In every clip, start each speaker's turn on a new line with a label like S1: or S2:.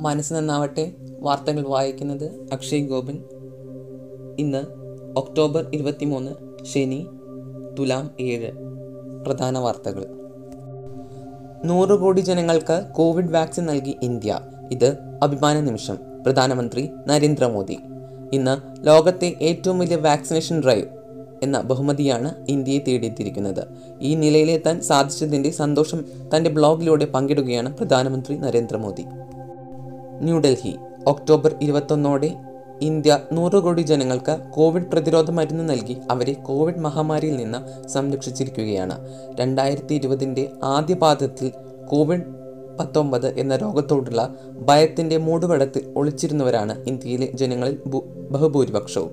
S1: മനസ്സ് നന്നാവട്ടെ വാർത്തകൾ വായിക്കുന്നത് അക്ഷയ് ഗോപൻ. ഇന്ന് ഒക്ടോബർ ഇരുപത്തിമൂന്ന് ശനി തുലാം ഏഴ്. പ്രധാന വാർത്തകൾ. നൂറ് കോടി ജനങ്ങൾക്ക് കോവിഡ് വാക്സിൻ നൽകി ഇന്ത്യ. ഇത് അഭിമാന നിമിഷം. പ്രധാനമന്ത്രി നരേന്ദ്രമോദി. ഇന്ന് ലോകത്തെ ഏറ്റവും വലിയ വാക്സിനേഷൻ ഡ്രൈവ് എന്ന ബഹുമതിയാണ് ഇന്ത്യയെ തേടിയെത്തിയിരിക്കുന്നത്. ഈ നിലയിലെത്താൻ സാധിച്ചതിന്റെ സന്തോഷം തന്റെ ബ്ലോഗിലൂടെ പങ്കിടുകയാണ് പ്രധാനമന്ത്രി നരേന്ദ്രമോദി. ന്യൂഡൽഹി. ഒക്ടോബർ ഇരുപത്തൊന്നോടെ ഇന്ത്യ നൂറ് കോടി ജനങ്ങൾക്ക് കോവിഡ് പ്രതിരോധ മരുന്ന് നൽകി അവരെ കോവിഡ് മഹാമാരിയിൽ നിന്ന് സംരക്ഷിച്ചിരിക്കുകയാണ്. രണ്ടായിരത്തി ഇരുപതിന്റെ ആദ്യ പാദത്തിൽ കോവിഡ് പത്തൊമ്പത് എന്ന രോഗത്തോടുള്ള ഭയത്തിന്റെ മൂടുപടത്തിൽ ഒളിച്ചിരുന്നവരാണ് ഇന്ത്യയിലെ ജനങ്ങളിൽ ബഹുഭൂരിപക്ഷവും.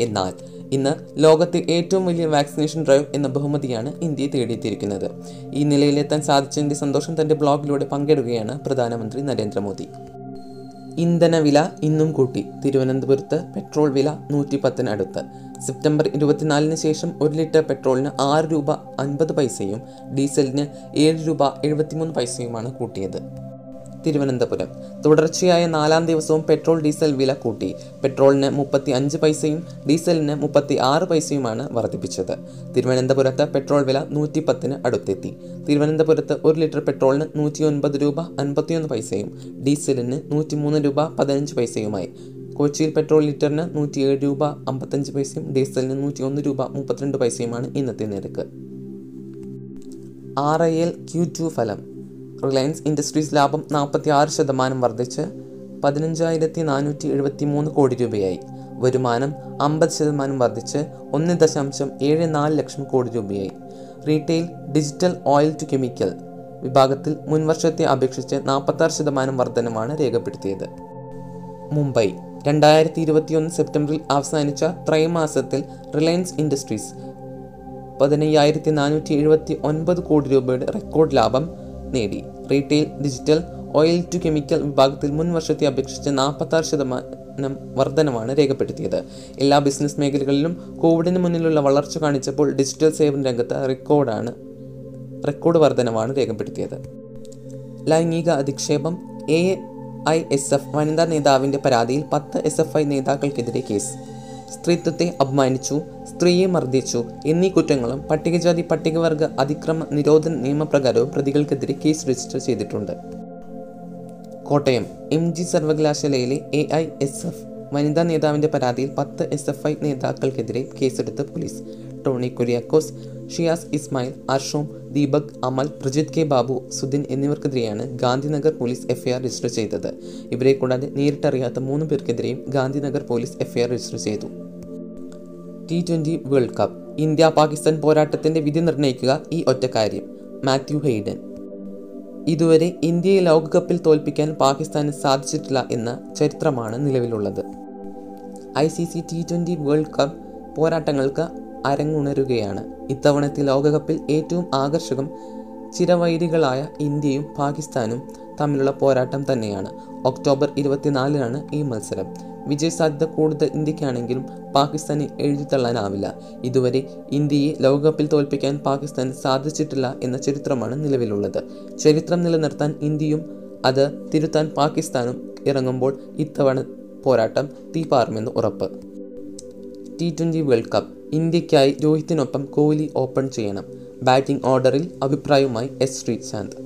S1: എന്നാൽ ഇന്ന് ലോകത്തെ ഏറ്റവും വലിയ വാക്സിനേഷൻ ഡ്രൈവ് എന്ന ബഹുമതിയാണ് ഇന്ത്യയെ തേടിയെത്തിയിരിക്കുന്നത്. ഈ നിലയിലെത്താൻ സാധിച്ചതിന്റെ സന്തോഷം തന്റെ ബ്ലോഗിലൂടെ പങ്കിടുകയാണ് പ്രധാനമന്ത്രി നരേന്ദ്രമോദി. ഇന്ധനവില ഇന്നും കൂട്ടി. തിരുവനന്തപുരത്ത് പെട്രോൾ വില നൂറ്റി പത്തിനടുത്ത് സെപ്റ്റംബർ ഇരുപത്തിനാലിന് ശേഷം ഒരു ലിറ്റർ പെട്രോളിന് ആറ് രൂപ അൻപത് പൈസയും ഡീസലിന് ഏഴ് രൂപ എഴുപത്തിമൂന്ന് പൈസയുമാണ് കൂട്ടിയത്. തിരുവനന്തപുരം. തുടർച്ചയായ നാലാം ദിവസവും പെട്രോൾ ഡീസൽ വില കൂട്ടി. പെട്രോളിന് മുപ്പത്തി അഞ്ച് പൈസയും ഡീസലിന് മുപ്പത്തി ആറ് പൈസയുമാണ് വർദ്ധിപ്പിച്ചത്. തിരുവനന്തപുരത്ത് പെട്രോൾ വില നൂറ്റി പത്തിന് അടുത്തെത്തി. തിരുവനന്തപുരത്ത് ഒരു ലിറ്റർ പെട്രോളിന് നൂറ്റി ഒൻപത് രൂപ അൻപത്തിയൊന്ന് പൈസയും ഡീസലിന് നൂറ്റി മൂന്ന് രൂപ പതിനഞ്ച് പൈസയുമായി. കൊച്ചിയിൽ പെട്രോൾ ലിറ്ററിന് നൂറ്റിയേഴ് രൂപ അമ്പത്തഞ്ച് പൈസയും ഡീസലിന് നൂറ്റി ഒന്ന് രൂപ മുപ്പത്തിരണ്ട് പൈസയുമാണ് ഇന്നത്തെ നിരക്ക്. R I L Q two ഫലം. റിലയൻസ് ഇൻഡസ്ട്രീസ് ലാഭം നാൽപ്പത്തി ആറ് ശതമാനം വർദ്ധിച്ച് പതിനഞ്ചായിരത്തി നാനൂറ്റി എഴുപത്തി മൂന്ന് കോടി രൂപയായി. വരുമാനം അമ്പത് ശതമാനം വർദ്ധിച്ച് ഒന്ന് ദശാംശം ഏഴ് നാല് ലക്ഷം കോടി രൂപയായി. Retail digital oil to chemical വിഭാഗത്തിൽ മുൻവർഷത്തെ അപേക്ഷിച്ച് നാൽപ്പത്താറ് ശതമാനം വർധനമാണ് രേഖപ്പെടുത്തിയത്. മുംബൈ രണ്ടായിരത്തി ഇരുപത്തിയൊന്ന് സെപ്റ്റംബറിൽ അവസാനിച്ച ത്രൈമാസത്തിൽ റിലയൻസ് ഇൻഡസ്ട്രീസ് പതിനയ്യായിരത്തി നാനൂറ്റി എഴുപത്തി ഒൻപത് കോടി രൂപയുടെ റെക്കോർഡ് ലാഭം നേടി. Retail digital oil to chemical വിഭാഗത്തിൽ മുൻ വർഷത്തെ അപേക്ഷിച്ച് നാൽപ്പത്താറ് ശതമാനം വർധനമാണ് രേഖപ്പെടുത്തിയത്. എല്ലാ ബിസിനസ് മേഖലകളിലും കോവിഡിന് മുന്നിലുള്ള വളർച്ച കാണിച്ചപ്പോൾ ഡിജിറ്റൽ സേവന രംഗത്ത് റെക്കോർഡാണ് റെക്കോർഡ് വർധനമാണ് രേഖപ്പെടുത്തിയത്. ലൈംഗിക അധിക്ഷേപം എ ഐ എസ് എഫ് വനിതാ നേതാവിന്റെ പരാതിയിൽ പത്ത് എസ് എഫ് ഐ നേതാക്കൾക്കെതിരെ കേസ്. സ്ത്രീത്വത്തെ അപമാനിച്ചു സ്ത്രീയെ മർദ്ദിച്ചു എന്നീ കുറ്റങ്ങളും പട്ടികജാതി പട്ടികവർഗ അതിക്രമ നിരോധന നിയമപ്രകാരവും പ്രതികൾക്കെതിരെ കേസ് രജിസ്റ്റർ ചെയ്തിട്ടുണ്ട്. കോട്ടയം എം ജി സർവകലാശാലയിലെ എ ഐ എസ് എഫ് വനിതാ നേതാവിന്റെ പരാതിയിൽ പത്ത് എസ് എഫ് ഐ നേതാക്കൾക്കെതിരെ കേസെടുത്ത് police. Tony Kuriakose Shiyas Ismail അർഷോം Deepak Amal Prajith K Babu Sudin എന്നിവർക്കെതിരെയാണ് ഗാന്ധിനഗർ പോലീസ് എഫ്ഐആർ രജിസ്റ്റർ ചെയ്തത്. ഇവരെ കൂടാതെ നേരിട്ടറിയാത്ത മൂന്ന് പേർക്കെതിരെയും ഗാന്ധിനഗർ പോലീസ് എഫ്ഐആർ രജിസ്റ്റർ ചെയ്തു. T twenty world cup. India Pakistan പോരാട്ടത്തിന്റെ വിധി നിർണയിക്കുക ഈ ഒറ്റ കാര്യം. Matthew Hayden. ഇതുവരെ ഇന്ത്യയെ ലോകകപ്പിൽ തോൽപ്പിക്കാൻ പാകിസ്ഥാന് സാധിച്ചിട്ടില്ല എന്ന ചരിത്രമാണ് നിലവിലുള്ളത്. I C C T twenty world cup പോരാട്ടങ്ങൾക്ക് അരങ്ങുണരുകയാണ്. ഇത്തവണത്തെ ലോകകപ്പിൽ ഏറ്റവും ആകർഷകം ചിരവൈരികളായ ഇന്ത്യയും പാകിസ്ഥാനും തമ്മിലുള്ള പോരാട്ടം തന്നെയാണ്. ഒക്ടോബർ ഇരുപത്തിനാലിനാണ് ഈ മത്സരം. വിജയ സാധ്യത കൂടുതൽ ഇന്ത്യക്കാണെങ്കിലും പാകിസ്ഥാനെ എഴുതിത്തള്ളാനാവില്ല. ഇതുവരെ ഇന്ത്യയെ ലോകകപ്പിൽ തോൽപ്പിക്കാൻ പാകിസ്ഥാൻ സാധിച്ചിട്ടില്ല എന്ന ചരിത്രമാണ് നിലവിലുള്ളത്. ചരിത്രം നിലനിർത്താൻ ഇന്ത്യയും അത് തിരുത്താൻ പാകിസ്ഥാനും ഇറങ്ങുമ്പോൾ ഇത്തവണ പോരാട്ടം തീപാറുമെന്ന് ഉറപ്പ്. ടി ട്വന്റി വേൾഡ് കപ്പ് ഇന്ത്യക്കായി രോഹിത്തിനൊപ്പം കോഹ്ലി ഓപ്പൺ ചെയ്യണം. ബാറ്റിംഗ് ഓർഡറിൽ അഭിപ്രായവുമായി എസ് ശ്രീശാന്ത്.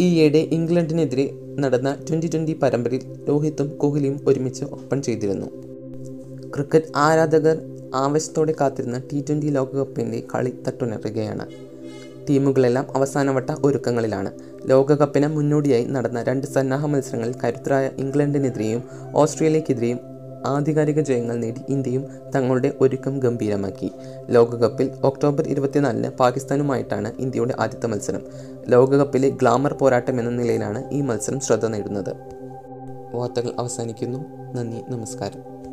S1: ഈയിടെ ഇംഗ്ലണ്ടിനെതിരെ നടന്ന ട്വന്റി ട്വന്റി പരമ്പരയിൽ രോഹിത്തും കോഹ്ലിയും ഒരുമിച്ച് ഓപ്പൺ ചെയ്തിരുന്നു. ക്രിക്കറ്റ് ആരാധകർ ആവേശത്തോടെ കാത്തിരുന്ന ടി ട്വന്റി ലോകകപ്പിന്റെ കളി തട്ടുണരുകയാണ് ടീമുകളെല്ലാം അവസാനവട്ട ഒരുക്കങ്ങളിലാണ്. ലോകകപ്പിന് മുന്നോടിയായി നടന്ന രണ്ട് സന്നാഹ മത്സരങ്ങളിൽ കരുത്തരായ ഇംഗ്ലണ്ടിനെതിരെയും ഓസ്ട്രേലിയക്കെതിരെയും ആധികാരിക ജയങ്ങൾ നേടി ഇന്ത്യയും തങ്ങളുടെ ഒരുക്കം ഗംഭീരമാക്കി. ലോകകപ്പിൽ ഒക്ടോബർ ഇരുപത്തിനാലിന് പാകിസ്ഥാനുമായിട്ടാണ് ഇന്ത്യയുടെ ആദ്യത്തെ മത്സരം. ലോകകപ്പിലെ ഗ്ലാമർ പോരാട്ടം എന്ന നിലയിലാണ് ഈ മത്സരം ശ്രദ്ധ നേടുന്നത്. വാർത്തകൾ അവസാനിക്കുന്നു. നന്ദി. നമസ്കാരം.